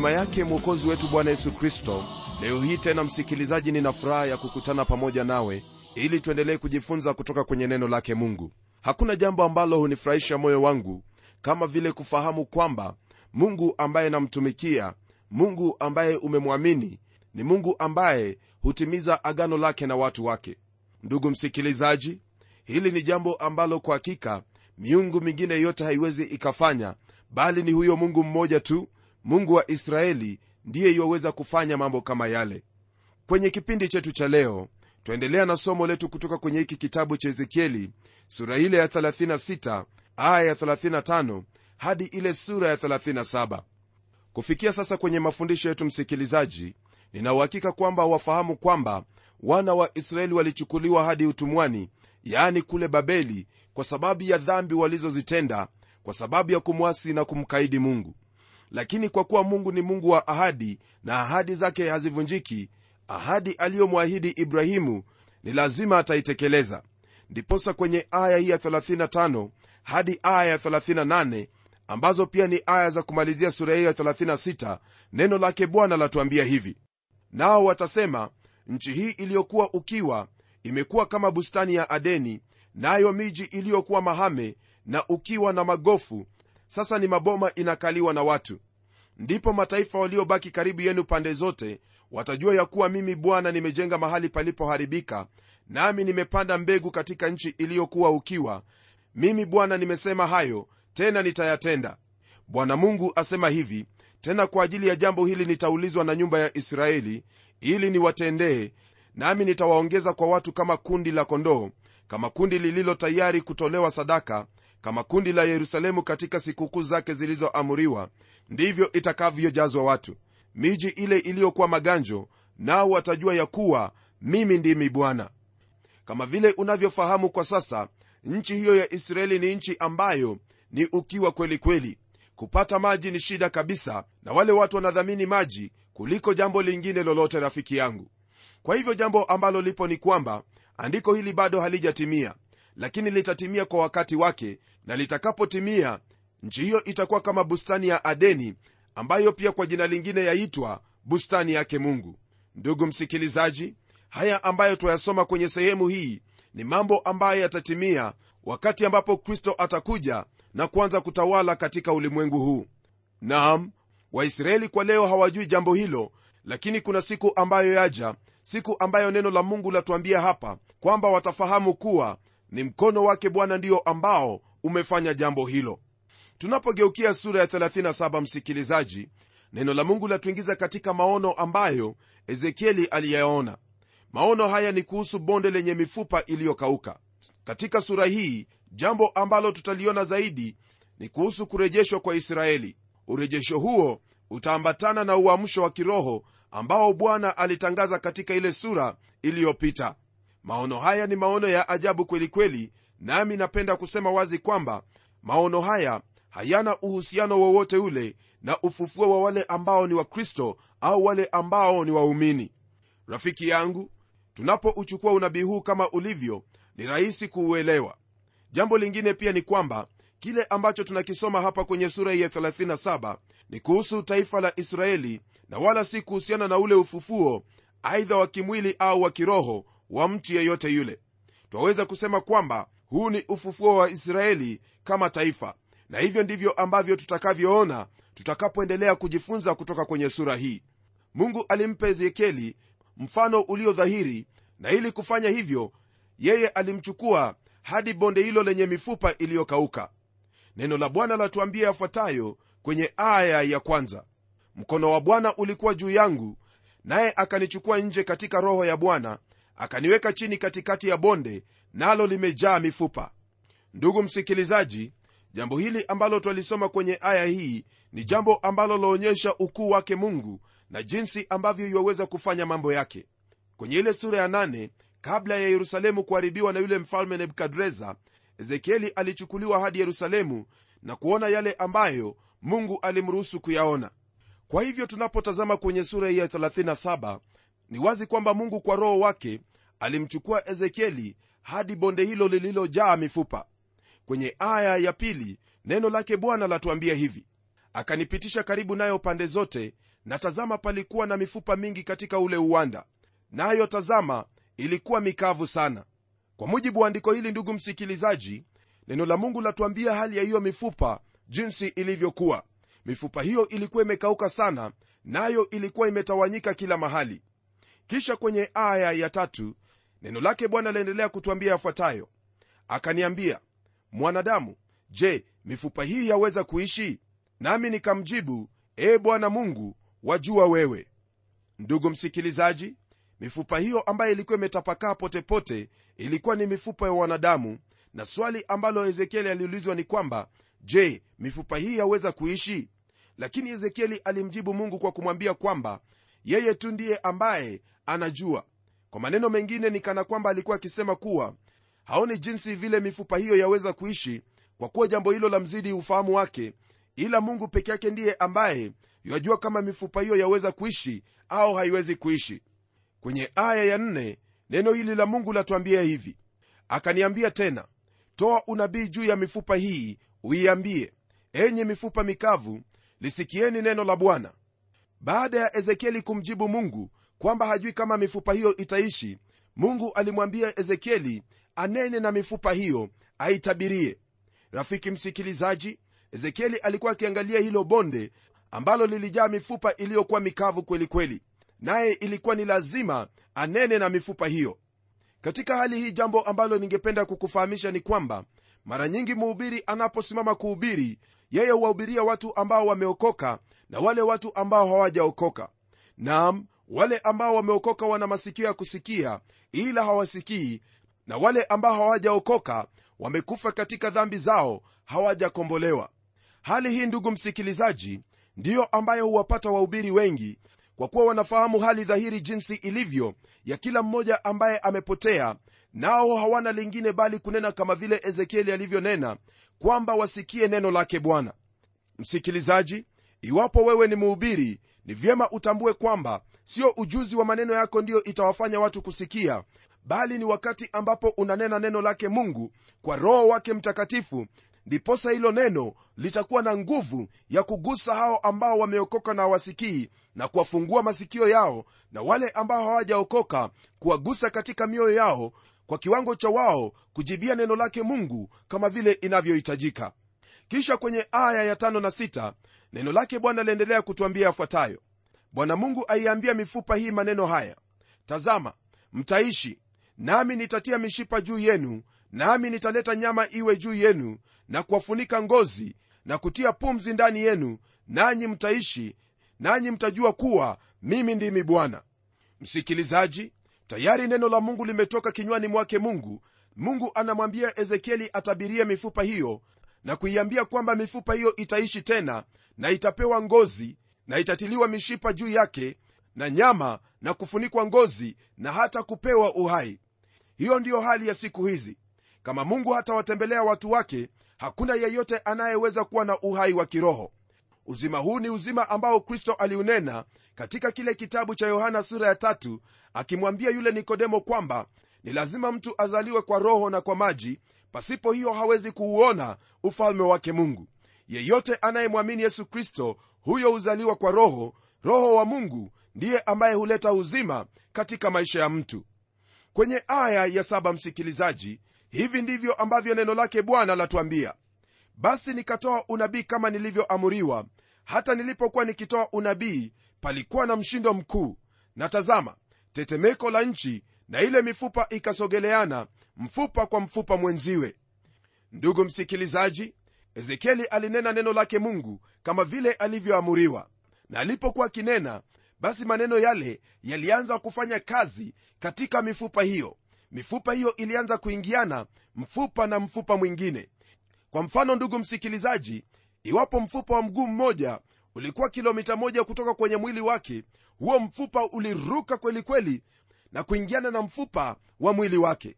neema yake mwokozi wetu bwana yesu kristo leo hii tena msikilizaji nina furaha ya kukutana pamoja nawe ili tuendelee kujifunza kutoka kwenye neno lake mungu. Hakuna jambo ambalo hunifurahisha moyo wangu kama vile kufahamu kwamba mungu ambaye namtumikia mungu ambaye umemwamini ni mungu ambaye hutimiza agano lake na watu wake. Ndugu msikilizaji hili ni jambo ambalo kwa hakika miungu mingine yote haiwezi ikafanya bali ni huyo mungu mmoja tu mungu wa israeli ndiye iwaweza kufanya mambo kama yale. Kwenye kipindi chetu cha leo twaendelea na somo letu kutoka kwenye hiki kitabu cha ezekieli sura ile ya 36 aya ya 35 hadi ile sura ya 37 kufikia sasa kwenye mafundisho yetu msikilizaji ninauhakika kwamba wafahamu kwamba wana wa israeli walichukuliwa hadi utumwani yaani kule babeli kwa sababu ya dhambi walizozitenda kwa sababu ya kumwasi na kumkaidi mungu lakini kwa kuwa mungu ni mungu wa ahadi na ahadi zake hazivunjiki ahadi aliyomwahidi ibrahimu ni lazima ataitekeleza. Ndiposa kwenye aya hii ya 35 hadi aya ya 38 ambazo pia ni aya za kumalizia sura hii ya 36 neno lake bwana latuambia hivi. Nao watasema nchi hii iliyokuwa ukiwa imekuwa kama bustani ya adeni nayo miji iliyokuwa mahame na ukiwa na magofu sasa ni maboma inakaliwa na watu. Ndipo mataifa waliobaki karibu yenu pande zote watajua ya kuwa mimi bwana nimejenga mahali palipoharibika nami nimepanda mbegu katika nchi iliyokuwa ukiwa. Mimi bwana nimesema hayo tena nitayatenda. Bwana mungu asema hivi tena kwa ajili ya jambo hili nitaulizwa na nyumba ya israeli ili niwatendee nami nitawaongeza kwa watu kama kundi la kondoo kama kundi lililo tayari kutolewa sadaka kama kundi la yerusalemu katika sikukuu zake zilizoamuriwa ndivyo itakavyojazwa watu. Miji ile iliyokuwa maganjo nao watajua ya kuwa mimi ndimi bwana. Kama vile unavyofahamu kwa sasa nchi hiyo ya israeli ni nchi ambayo ni ukiwa kweli kweli. Kupata maji ni shida kabisa na wale watu wanadhamini maji kuliko jambo lingine lolote rafiki yangu. Kwa hivyo jambo ambalo lipo ni kwamba andiko hili bado halijatimia lakini litatimia kwa wakati wake na litakapotimia nchi hiyo itakuwa kama bustani ya adeni ambayo pia kwa jina lingine yaitwa bustani yake mungu. Ndugu msikilizaji haya ambayo twayasoma kwenye sehemu hii ni mambo ambayo yatatimia wakati ambapo kristo atakuja na kuanza kutawala katika ulimwengu huu. Naam waisraeli kwa leo hawajui jambo hilo lakini kuna siku ambayo yaja siku ambayo neno la mungu latuambia hapa kwamba watafahamu kuwa ni mkono wake bwana ndio ambao umefanya jambo hilo. Tunapogeukia sura ya 37 msikilizaji neno la mungu latuingiza katika maono ambayo ezekieli aliyaona. Maono haya ni kuhusu bonde lenye mifupa iliyokauka. Katika sura hii jambo ambalo tutaliona zaidi ni kuhusu kurejeshwa kwa israeli. Urejesho huo utaambatana na uamsho wa kiroho ambao bwana alitangaza katika ile sura iliyopita maono haya ni maono ya ajabu kwelikweli kweli, nami napenda kusema wazi kwamba maono haya hayana uhusiano wowote ule na ufufuo wa wale ambao ni wakristo au wale ambao ni waumini. Rafiki yangu tunapouchukua unabii huu kama ulivyo ni rahisi kuuelewa. Jambo lingine pia ni kwamba kile ambacho tunakisoma hapa kwenye sura ya 37 ni kuhusu taifa la israeli na wala si kuhusiana na ule ufufuo aidha wa kimwili au wa kiroho wa mtu yeyote yule. Twaweza kusema kwamba huu ni ufufuo wa israeli kama taifa na hivyo ndivyo ambavyo tutakavyoona tutakapoendelea kujifunza kutoka kwenye sura hii. Mungu alimpa ezekieli mfano ulio dhahiri na ili kufanya hivyo yeye alimchukua hadi bonde hilo lenye mifupa iliyokauka. Neno la bwana latuambia yafuatayo kwenye aya ya kwanza. Mkono wa bwana ulikuwa juu yangu naye akanichukua nje katika roho ya bwana akaniweka chini katikati ya bonde nalo limejaa mifupa. Ndugu msikilizaji jambo hili ambalo twalisoma kwenye aya hii ni jambo ambalo laonyesha ukuu wake mungu na jinsi ambavyo iwaweza kufanya mambo yake. Kwenye ile sura ya nane kabla ya yerusalemu kuharibiwa na yule mfalme nebukadreza ezekieli alichukuliwa hadi yerusalemu na kuona yale ambayo mungu alimruhusu kuyaona. Kwa hivyo tunapotazama kwenye sura hii ya 37 ni wazi kwamba mungu kwa roho wake alimchukua ezekieli hadi bonde hilo lililojaa mifupa. Kwenye aya ya pili neno lake bwana latuambia hivi. Akanipitisha karibu nayo pande zote na tazama palikuwa na mifupa mingi katika ule uwanda. Nayo tazama ilikuwa mikavu sana. Kwa mujibu wa andiko hili ndugu msikilizaji neno la mungu latuambia hali ya hiyo mifupa jinsi ilivyokuwa. Mifupa hiyo ilikuwa imekauka sana nayo na ilikuwa imetawanyika kila mahali. Kisha kwenye aya ya tatu neno lake bwana laendelea kutwambia yafuatayo. Akaniambia mwanadamu je mifupa hii yaweza kuishi? Nami nikamjibu ee bwana mungu wajua wewe ndugu msikilizaji mifupa hiyo ambayo ilikuwa imetapakaa potepote ilikuwa ni mifupa ya wanadamu na swali ambalo ezekieli aliulizwa ni kwamba je mifupa hii yaweza kuishi lakini ezekieli alimjibu mungu kwa kumwambia kwamba yeye tu ndiye ambaye anajua kwa maneno mengine ni kana kwamba alikuwa akisema kuwa haoni jinsi vile mifupa hiyo yaweza kuishi kwa kuwa jambo hilo la mzidi ufahamu wake ila mungu peke yake ndiye ambaye yajua kama mifupa hiyo yaweza kuishi au haiwezi kuishi. Kwenye aya ya nne neno hili la mungu latuambia hivi. Akaniambia tena toa unabii juu ya mifupa hii uiambie enye mifupa mikavu lisikieni neno la bwana. Baada ya ezekieli kumjibu mungu kwamba hajui kama mifupa hiyo itaishi mungu alimwambia ezekieli anene na mifupa hiyo aitabirie. Rafiki msikilizaji ezekieli alikuwa akiangalia hilo bonde ambalo lilijaa mifupa iliyokuwa mikavu kwelikweli naye ilikuwa ni lazima anene na mifupa hiyo. Katika hali hii jambo ambalo ningependa kukufahamisha ni kwamba mara nyingi mhubiri anaposimama kuhubiri yeye huwahubiria watu ambao wameokoka na wale watu ambao hawajaokoka. Nam wale ambao wameokoka wana masikio ya kusikia ila hawasikii na wale ambao hawajaokoka wamekufa katika dhambi zao hawajakombolewa. Hali hii ndugu msikilizaji ndiyo ambayo huwapata wahubiri wengi kwa kuwa wanafahamu hali dhahiri jinsi ilivyo ya kila mmoja ambaye amepotea nao hawana lingine bali kunena kama vile ezekieli alivyonena kwamba wasikie neno lake bwana. Msikilizaji iwapo wewe ni mhubiri ni vyema utambue kwamba sio ujuzi wa maneno yako ndiyo itawafanya watu kusikia bali ni wakati ambapo unanena neno lake mungu kwa roho wake mtakatifu ndiposa hilo neno litakuwa na nguvu ya kugusa hao ambao wameokoka na hawasikii na kuwafungua masikio yao na wale ambao hawajaokoka kuwagusa katika mioyo yao kwa kiwango cha wao kujibia neno lake mungu kama vile inavyohitajika. Kisha kwenye aya ya tano na sita neno lake bwana liendelea kutwambia yafuatayo bwana mungu aiambia mifupa hii maneno haya tazama mtaishi nami nitatia mishipa juu yenu nami nitaleta nyama iwe juu yenu na kuwafunika ngozi na kutia pumzi ndani yenu nanyi mtaishi nanyi mtajua kuwa mimi ndimi bwana. Msikilizaji tayari neno la mungu limetoka kinywani mwake mungu. Mungu anamwambia ezekieli atabirie mifupa hiyo na kuiambia kwamba mifupa hiyo itaishi tena na itapewa ngozi na itatiliwa mishipa juu yake na nyama na kufunikwa ngozi na hata kupewa uhai. Hiyo ndiyo hali ya siku hizi. Kama mungu hatawatembelea watu wake hakuna yeyote anayeweza kuwa na uhai wa kiroho. Uzima huu ni uzima ambao kristo aliunena katika kile kitabu cha yohana sura ya tatu akimwambia yule nikodemo kwamba ni lazima mtu azaliwe kwa roho na kwa maji pasipo hiyo hawezi kuuona ufalme wake mungu. Yeyote anayemwamini yesu kristo huyo huzaliwa kwa roho roho wa mungu ndiye ambaye huleta uzima katika maisha ya mtu. Kwenye aya ya saba msikilizaji hivi ndivyo ambavyo neno lake bwana latuambia. Basi nikatoa unabii kama nilivyoamuriwa. Hata nilipokuwa nikitoa unabii palikuwa na mshindo mkuu. Na tazama tetemeko la nchi na ile mifupa ikasogeleana mfupa kwa mfupa mwenziwe. Ndugu msikilizaji ezekieli alinena neno lake mungu kama vile alivyoamuriwa. Na alipokuwa akinena basi maneno yale yalianza kufanya kazi katika mifupa hiyo. Mifupa hiyo ilianza kuingiana mfupa na mfupa mwingine. Kwa mfano ndugu msikilizaji iwapo mfupa wa mguu mmoja ulikuwa kilomita moja kutoka kwenye mwili wake huo mfupa uliruka kwelikweli kweli, na kuingiana na mfupa wa mwili wake.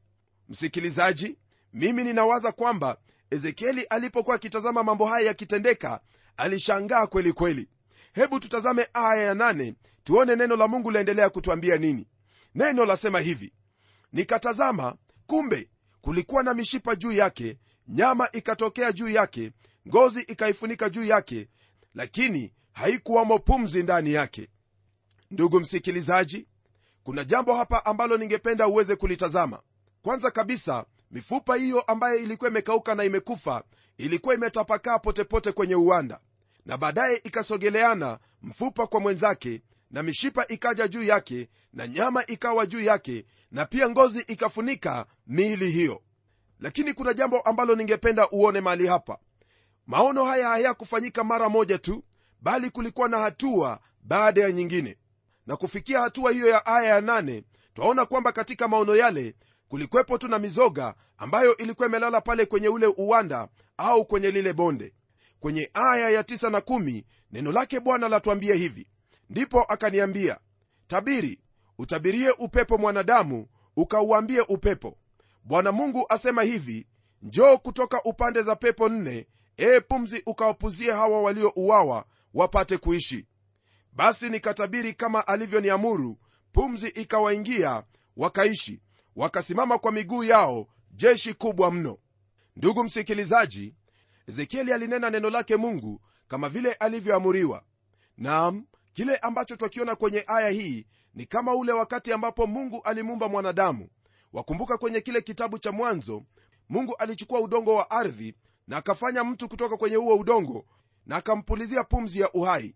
Msikilizaji mimi ninawaza kwamba ezekieli alipokuwa akitazama mambo haya yakitendeka alishangaa kweli kweli. Hebu tutazame aya ya nane tuone neno la mungu laendelea kutwambia nini. Neno lasema hivi nikatazama kumbe kulikuwa na mishipa juu yake nyama ikatokea juu yake ngozi ikaifunika juu yake lakini haikuwamo pumzi ndani yake. Ndugu msikilizaji kuna jambo hapa ambalo ningependa uweze kulitazama. Kwanza kabisa mifupa hiyo ambayo ilikuwa imekauka na imekufa ilikuwa imetapakaa potepote kwenye uwanda. Na baadaye ikasogeleana mfupa kwa mwenzake na mishipa ikaja juu yake na nyama ikawa juu yake na pia ngozi ikafunika miili hiyo. Lakini kuna jambo ambalo ningependa uone mali hapa. Maono haya hayakufanyika mara moja tu bali kulikuwa na hatua baada ya nyingine. Na kufikia hatua hiyo ya aya ya nane twaona kwamba katika maono yale kulikwepo tu na mizoga ambayo ilikuwa imelala pale kwenye ule uwanda au kwenye lile bonde. Kwenye aya ya tisa na kumi, neno lake bwana latuambia hivi. Ndipo akaniambia tabiri utabirie upepo mwanadamu ukauambie upepo. Bwana mungu asema hivi njoo kutoka upande za pepo nne ee pumzi ukawapuzie hawa waliouawa wapate kuishi. Basi nikatabiri kama alivyoniamuru pumzi ikawaingia wakaishi wakasimama kwa miguu yao jeshi kubwa mno. Ndugu msikilizaji ezekieli alinena neno lake mungu kama vile alivyoamuriwa. Nam kile ambacho twakiona kwenye aya hii ni kama ule wakati ambapo mungu alimuumba mwanadamu. Wakumbuka kwenye kile kitabu cha mwanzo mungu alichukua udongo wa ardhi na akafanya mtu kutoka kwenye huo udongo na akampulizia pumzi ya uhai.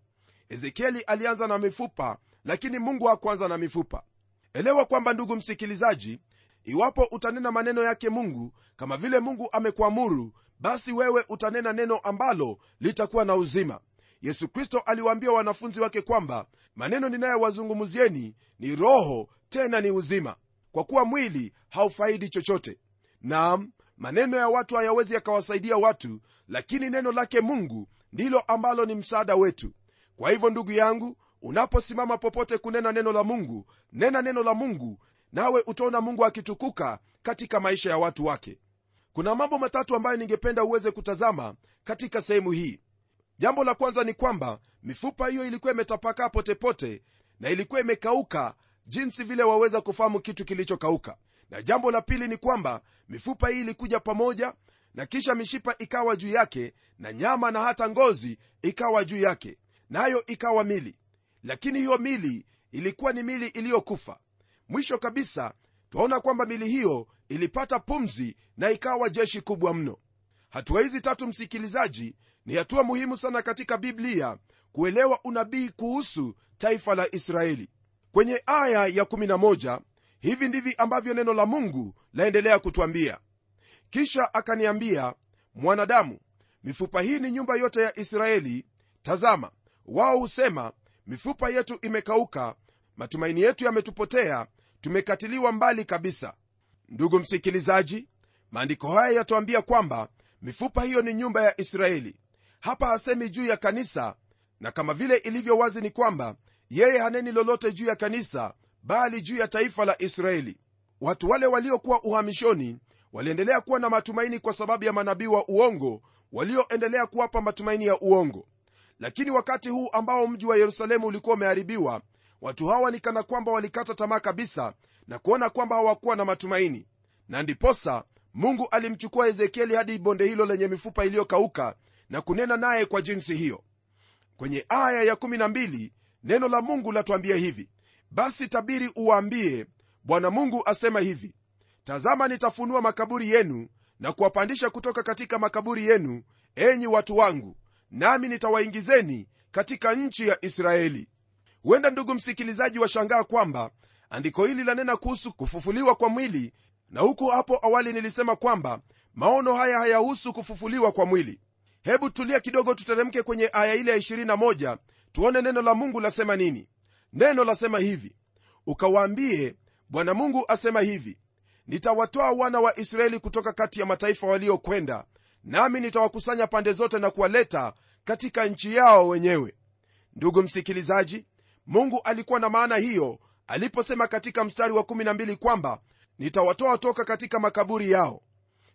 Ezekieli alianza na mifupa lakini mungu hakuanza na mifupa. Elewa kwamba ndugu msikilizaji iwapo utanena maneno yake mungu kama vile mungu amekuamuru basi wewe utanena neno ambalo litakuwa na uzima. Yesu kristo aliwaambia wanafunzi wake kwamba maneno ninayowazungumzieni ni roho tena ni uzima kwa kuwa mwili haufaidi chochote. Nam maneno ya watu hayawezi yakawasaidia watu lakini neno lake mungu ndilo ambalo ni msaada wetu. Kwa hivyo ndugu yangu unaposimama popote kunena neno la mungu nena neno la mungu nawe utaona mungu akitukuka katika maisha ya watu wake. Kuna mambo matatu ambayo ningependa uweze kutazama katika sehemu hii. Jambo la kwanza ni kwamba mifupa hiyo ilikuwa imetapakaa potepote na ilikuwa imekauka jinsi vile waweza kufahamu kitu kilichokauka. Na jambo la pili ni kwamba mifupa hii ilikuja pamoja na kisha mishipa ikawa juu yake na nyama na hata ngozi ikawa juu yake nayo na ikawa mili. Lakini hiyo mili ilikuwa ni mili iliyokufa mwisho kabisa twaona kwamba mili hiyo ilipata pumzi na ikawa jeshi kubwa mno. Hatua hizi tatu msikilizaji ni hatua muhimu sana katika biblia kuelewa unabii kuhusu taifa la israeli. Kwenye aya ya 11 hivi ndivi ambavyo neno la mungu laendelea kutwambia. Kisha akaniambia mwanadamu mifupa hii ni nyumba yote ya israeli. Tazama wao husema mifupa yetu imekauka matumaini yetu yametupotea tumekatiliwa mbali kabisa. Ndugu msikilizaji maandiko haya yatuambia kwamba mifupa hiyo ni nyumba ya israeli. Hapa hasemi juu ya kanisa na kama vile ilivyo wazi ni kwamba yeye haneni lolote juu ya kanisa bali juu ya taifa la israeli. Watu wale waliokuwa uhamishoni waliendelea kuwa na matumaini kwa sababu ya manabii wa uongo walioendelea kuwapa matumaini ya uongo. Lakini wakati huu ambao mji wa yerusalemu ulikuwa umeharibiwa watu hawa ni kana kwamba walikata tamaa kabisa na kuona kwamba hawakuwa na matumaini. Na ndiposa mungu alimchukua ezekieli hadi bonde hilo lenye mifupa iliyokauka na kunena naye kwa jinsi hiyo. Kwenye aya ya12 neno la mungu latuambia hivi basi tabiri uwaambie bwana mungu asema hivi tazama nitafunua makaburi yenu na kuwapandisha kutoka katika makaburi yenu enyi watu wangu nami nitawaingizeni katika nchi ya israeli huenda ndugu msikilizaji washangaa kwamba andiko hili lanena kuhusu kufufuliwa kwa mwili na huku hapo awali nilisema kwamba maono haya hayahusu kufufuliwa kwa mwili. Hebu tulia kidogo tuteremke kwenye aya ile ya 21 tuone neno la mungu lasema nini. Neno lasema hivi ukawaambie bwana mungu asema hivi nitawatoa wana wa israeli kutoka kati ya mataifa waliokwenda nami nitawakusanya pande zote na kuwaleta katika nchi yao wenyewe. Ndugu msikilizaji mungu alikuwa na maana hiyo aliposema katika mstari wa 12 kwamba nitawatoa toka katika makaburi yao.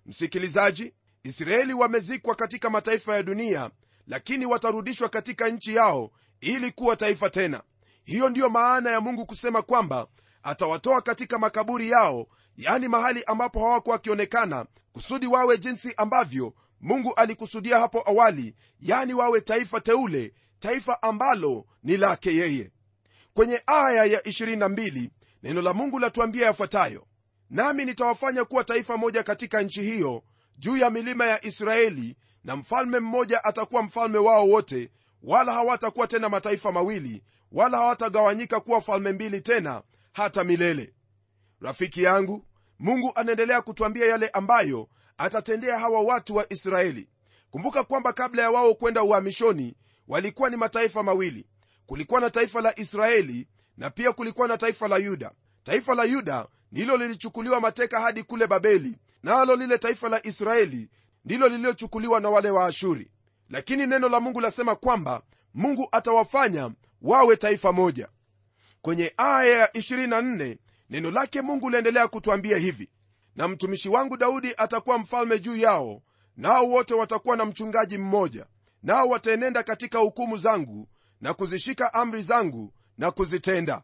Msikilizaji israeli wamezikwa katika mataifa ya dunia lakini watarudishwa katika nchi yao ili kuwa taifa tena. Hiyo ndiyo maana ya mungu kusema kwamba atawatoa katika makaburi yao yani mahali ambapo hawakuwa wakionekana kusudi wawe jinsi ambavyo mungu alikusudia hapo awali yani wawe taifa teule taifa ambalo ni lake yeye kwenye aya ya 22 neno la mungu latuambia yafuatayo nami nitawafanya kuwa taifa moja katika nchi hiyo juu ya milima ya israeli na mfalme mmoja atakuwa mfalme wao wote wala hawatakuwa tena mataifa mawili wala hawatagawanyika kuwa falme mbili tena hata milele. Rafiki yangu mungu anaendelea kutwambia yale ambayo atatendea hawa watu wa israeli. Kumbuka kwamba kabla ya wao kwenda uhamishoni walikuwa ni mataifa mawili kulikuwa na taifa la israeli na pia kulikuwa na taifa la yuda. Taifa la yuda ndilo lilichukuliwa mateka hadi kule babeli nalo na lile taifa la israeli ndilo lililochukuliwa na wale wa ashuri. Lakini neno la mungu lasema kwamba mungu atawafanya wawe taifa moja. Kwenye aya ya 24 neno lake mungu liendelea kutwambia hivi na mtumishi wangu daudi atakuwa mfalme juu yao nao wote watakuwa na mchungaji mmoja. Nao wataenenda katika hukumu zangu na kuzishika amri zangu na kuzitenda.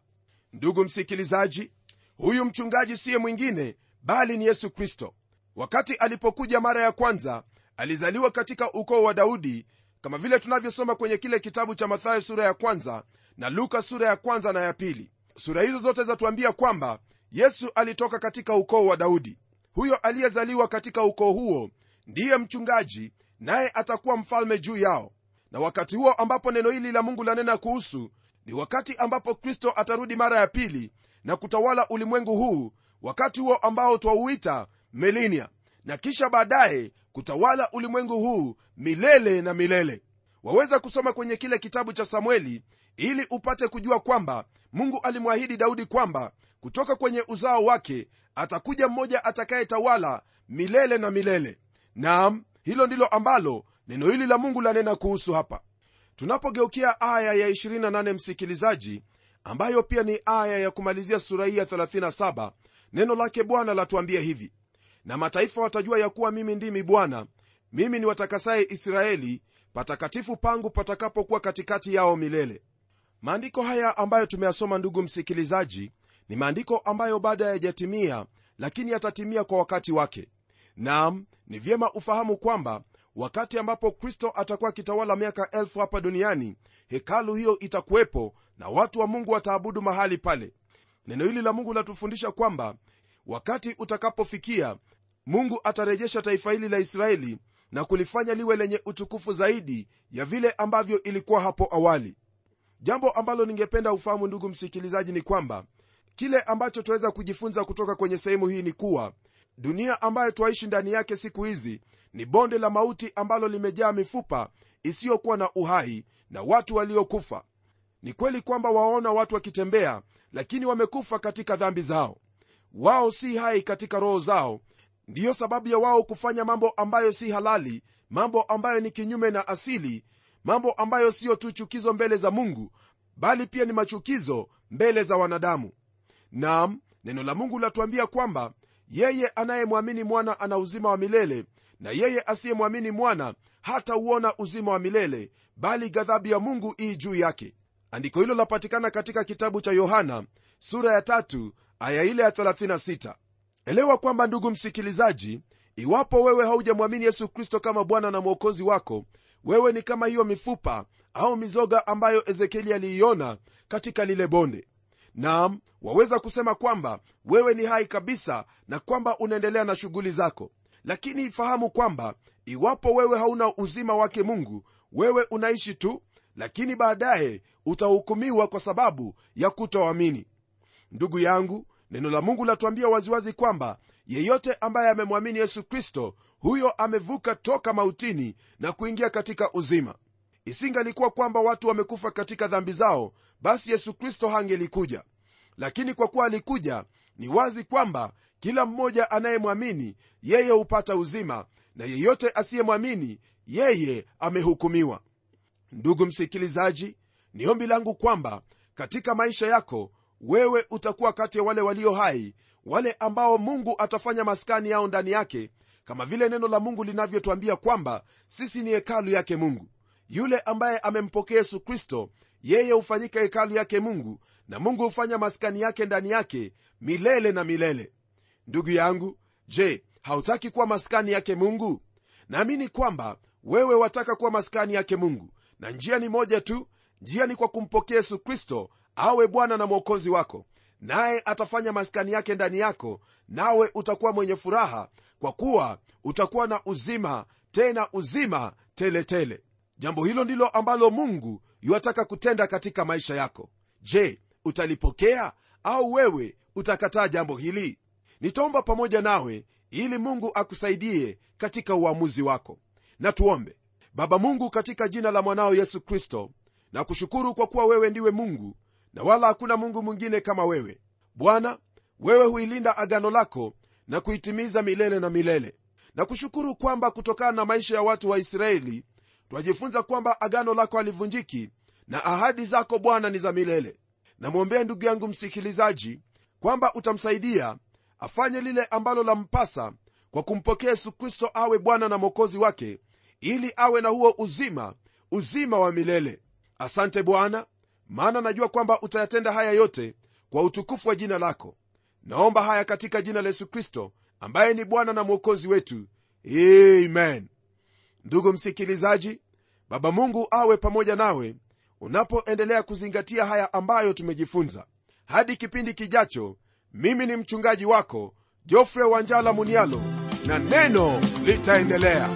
Ndugu msikilizaji huyu mchungaji siye mwingine bali ni yesu kristo. Wakati alipokuja mara ya kwanza alizaliwa katika ukoo wa daudi kama vile tunavyosoma kwenye kile kitabu cha mathayo sura ya kwanza na luka sura ya kwanza na ya pili. Sura hizo zote zatuambia kwamba yesu alitoka katika ukoo wa daudi. Huyo aliyezaliwa katika ukoo huo ndiye mchungaji naye atakuwa mfalme juu yao na wakati huo ambapo neno hili la mungu lanena kuhusu ni wakati ambapo kristo atarudi mara ya pili na kutawala ulimwengu huu wakati huo ambao twauita melinia na kisha baadaye kutawala ulimwengu huu milele na milele. Waweza kusoma kwenye kile kitabu cha samueli ili upate kujua kwamba mungu alimwahidi daudi kwamba kutoka kwenye uzao wake atakuja mmoja atakayetawala milele na milele. Nam hilo ndilo ambalo neno hili la mungu lanena kuhusu hapa. Tunapogeukia aya ya 28 msikilizaji ambayo pia ni aya ya kumalizia sura hii ya 37 neno lake bwana latuambia hivi. Na mataifa watajua ya kuwa mimi ndimi bwana mimi ni watakasaye israeli patakatifu pangu patakapokuwa katikati yao milele. Maandiko haya ambayo tumeyasoma ndugu msikilizaji ni maandiko ambayo bado yajatimia lakini yatatimia kwa wakati wake. Nam ni vyema ufahamu kwamba wakati ambapo kristo atakuwa akitawala miaka elfu hapa duniani hekalu hiyo itakuwepo na watu wa mungu wataabudu mahali pale. Neno hili la mungu latufundisha kwamba wakati utakapofikia mungu atarejesha taifa hili la israeli na kulifanya liwe lenye utukufu zaidi ya vile ambavyo ilikuwa hapo awali. Jambo ambalo ningependa ufahamu ndugu msikilizaji ni kwamba kile ambacho tunaweza kujifunza kutoka kwenye sehemu hii ni kuwa dunia ambayo twaishi ndani yake siku hizi ni bonde la mauti ambalo limejaa mifupa isiyokuwa na uhai na watu waliokufa. Ni kweli kwamba waona watu wakitembea lakini wamekufa katika dhambi zao. Wao si hai katika roho zao. Ndiyo sababu ya wao kufanya mambo ambayo si halali mambo ambayo ni kinyume na asili mambo ambayo siyo tu chukizo mbele za mungu bali pia ni machukizo mbele za wanadamu. Nam neno la mungu latuambia kwamba yeye anayemwamini mwana ana uzima wa milele na yeye asiyemwamini mwana hatauona uzima wa milele bali ghadhabu ya mungu ii juu yake. Andiko hilo lapatikana katika kitabu cha yohana sura ya tatu ya 36 elewa kwamba ndugu msikilizaji iwapo wewe haujamwamini yesu kristo kama bwana na mwokozi wako wewe ni kama hiyo mifupa au mizoga ambayo ezekieli aliiona katika lile bonde nam waweza kusema kwamba wewe ni hai kabisa na kwamba unaendelea na shughuli zako. Lakini ifahamu kwamba iwapo wewe hauna uzima wake mungu wewe unaishi tu lakini baadaye utahukumiwa kwa sababu ya kutoamini. Ndugu yangu neno la mungu latuambia waziwazi kwamba yeyote ambaye amemwamini yesu kristo huyo amevuka toka mautini na kuingia katika uzima isingalikuwa kwamba watu wamekufa katika dhambi zao basi yesu kristo hangelikuja. Lakini kwa kuwa alikuja ni wazi kwamba kila mmoja anayemwamini yeye hupata uzima na yeyote asiyemwamini yeye amehukumiwa. Ndugu msikilizaji ni ombi langu kwamba katika maisha yako wewe utakuwa kati ya wale walio hai wale ambao mungu atafanya maskani yao ndani yake kama vile neno la mungu linavyotwambia kwamba sisi ni hekalu yake mungu yule ambaye amempokea yesu kristo yeye hufanyika hekalu yake mungu na mungu hufanya maskani yake ndani yake milele na milele. Ndugu yangu je hautaki kuwa maskani yake mungu? Naamini kwamba wewe wataka kuwa maskani yake mungu na njia ni moja tu njia ni kwa kumpokea yesu kristo awe bwana na mwokozi wako. Naye atafanya maskani yake ndani yako nawe utakuwa mwenye furaha kwa kuwa utakuwa na uzima tena uzima teletele. tele. Jambo hilo ndilo ambalo mungu yuwataka kutenda katika maisha yako. Je utalipokea? Au wewe utakataa jambo hili? Nitaomba pamoja nawe ili mungu akusaidie katika uamuzi wako. Na tuombe. Baba mungu katika jina la mwanao yesu kristo na kushukuru kwa kuwa wewe ndiwe mungu na wala hakuna mungu mwingine kama wewe. Bwana wewe huilinda agano lako na kuitimiza milele na milele. Na kushukuru kwamba kutokana na maisha ya watu wa israeli twajifunza kwamba agano lako halivunjiki na ahadi zako bwana ni za milele. Namwombea ndugu yangu msikilizaji kwamba utamsaidia afanye lile ambalo lampasa kwa kumpokea yesu kristo awe bwana na mwokozi wake ili awe na huo uzima uzima wa milele. Asante bwana maana najua kwamba utayatenda haya yote kwa utukufu wa jina lako. Naomba haya katika jina la yesu kristo ambaye ni bwana na mwokozi wetu. Amen ndugu msikilizaji baba mungu awe pamoja nawe unapoendelea kuzingatia haya ambayo tumejifunza. Hadi kipindi kijacho mimi ni mchungaji wako jofre wanjala munialo na neno litaendelea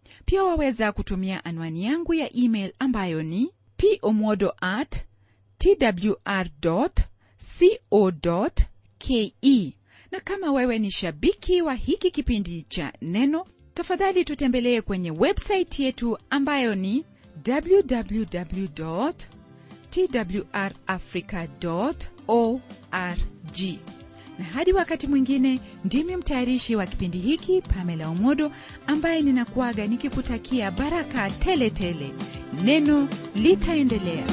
pia waweza kutumia anwani yangu ya email ambayo ni pomodo at twr co ke na kama wewe ni shabiki wa hiki kipindi cha neno tafadhali tutembelee kwenye website yetu ambayo ni www twrafrica org na hadi wakati mwingine ndimi mtayarishi wa kipindi hiki pamela omodo ambaye ninakuaga nikikutakia baraka tele tele. Neno litaendelea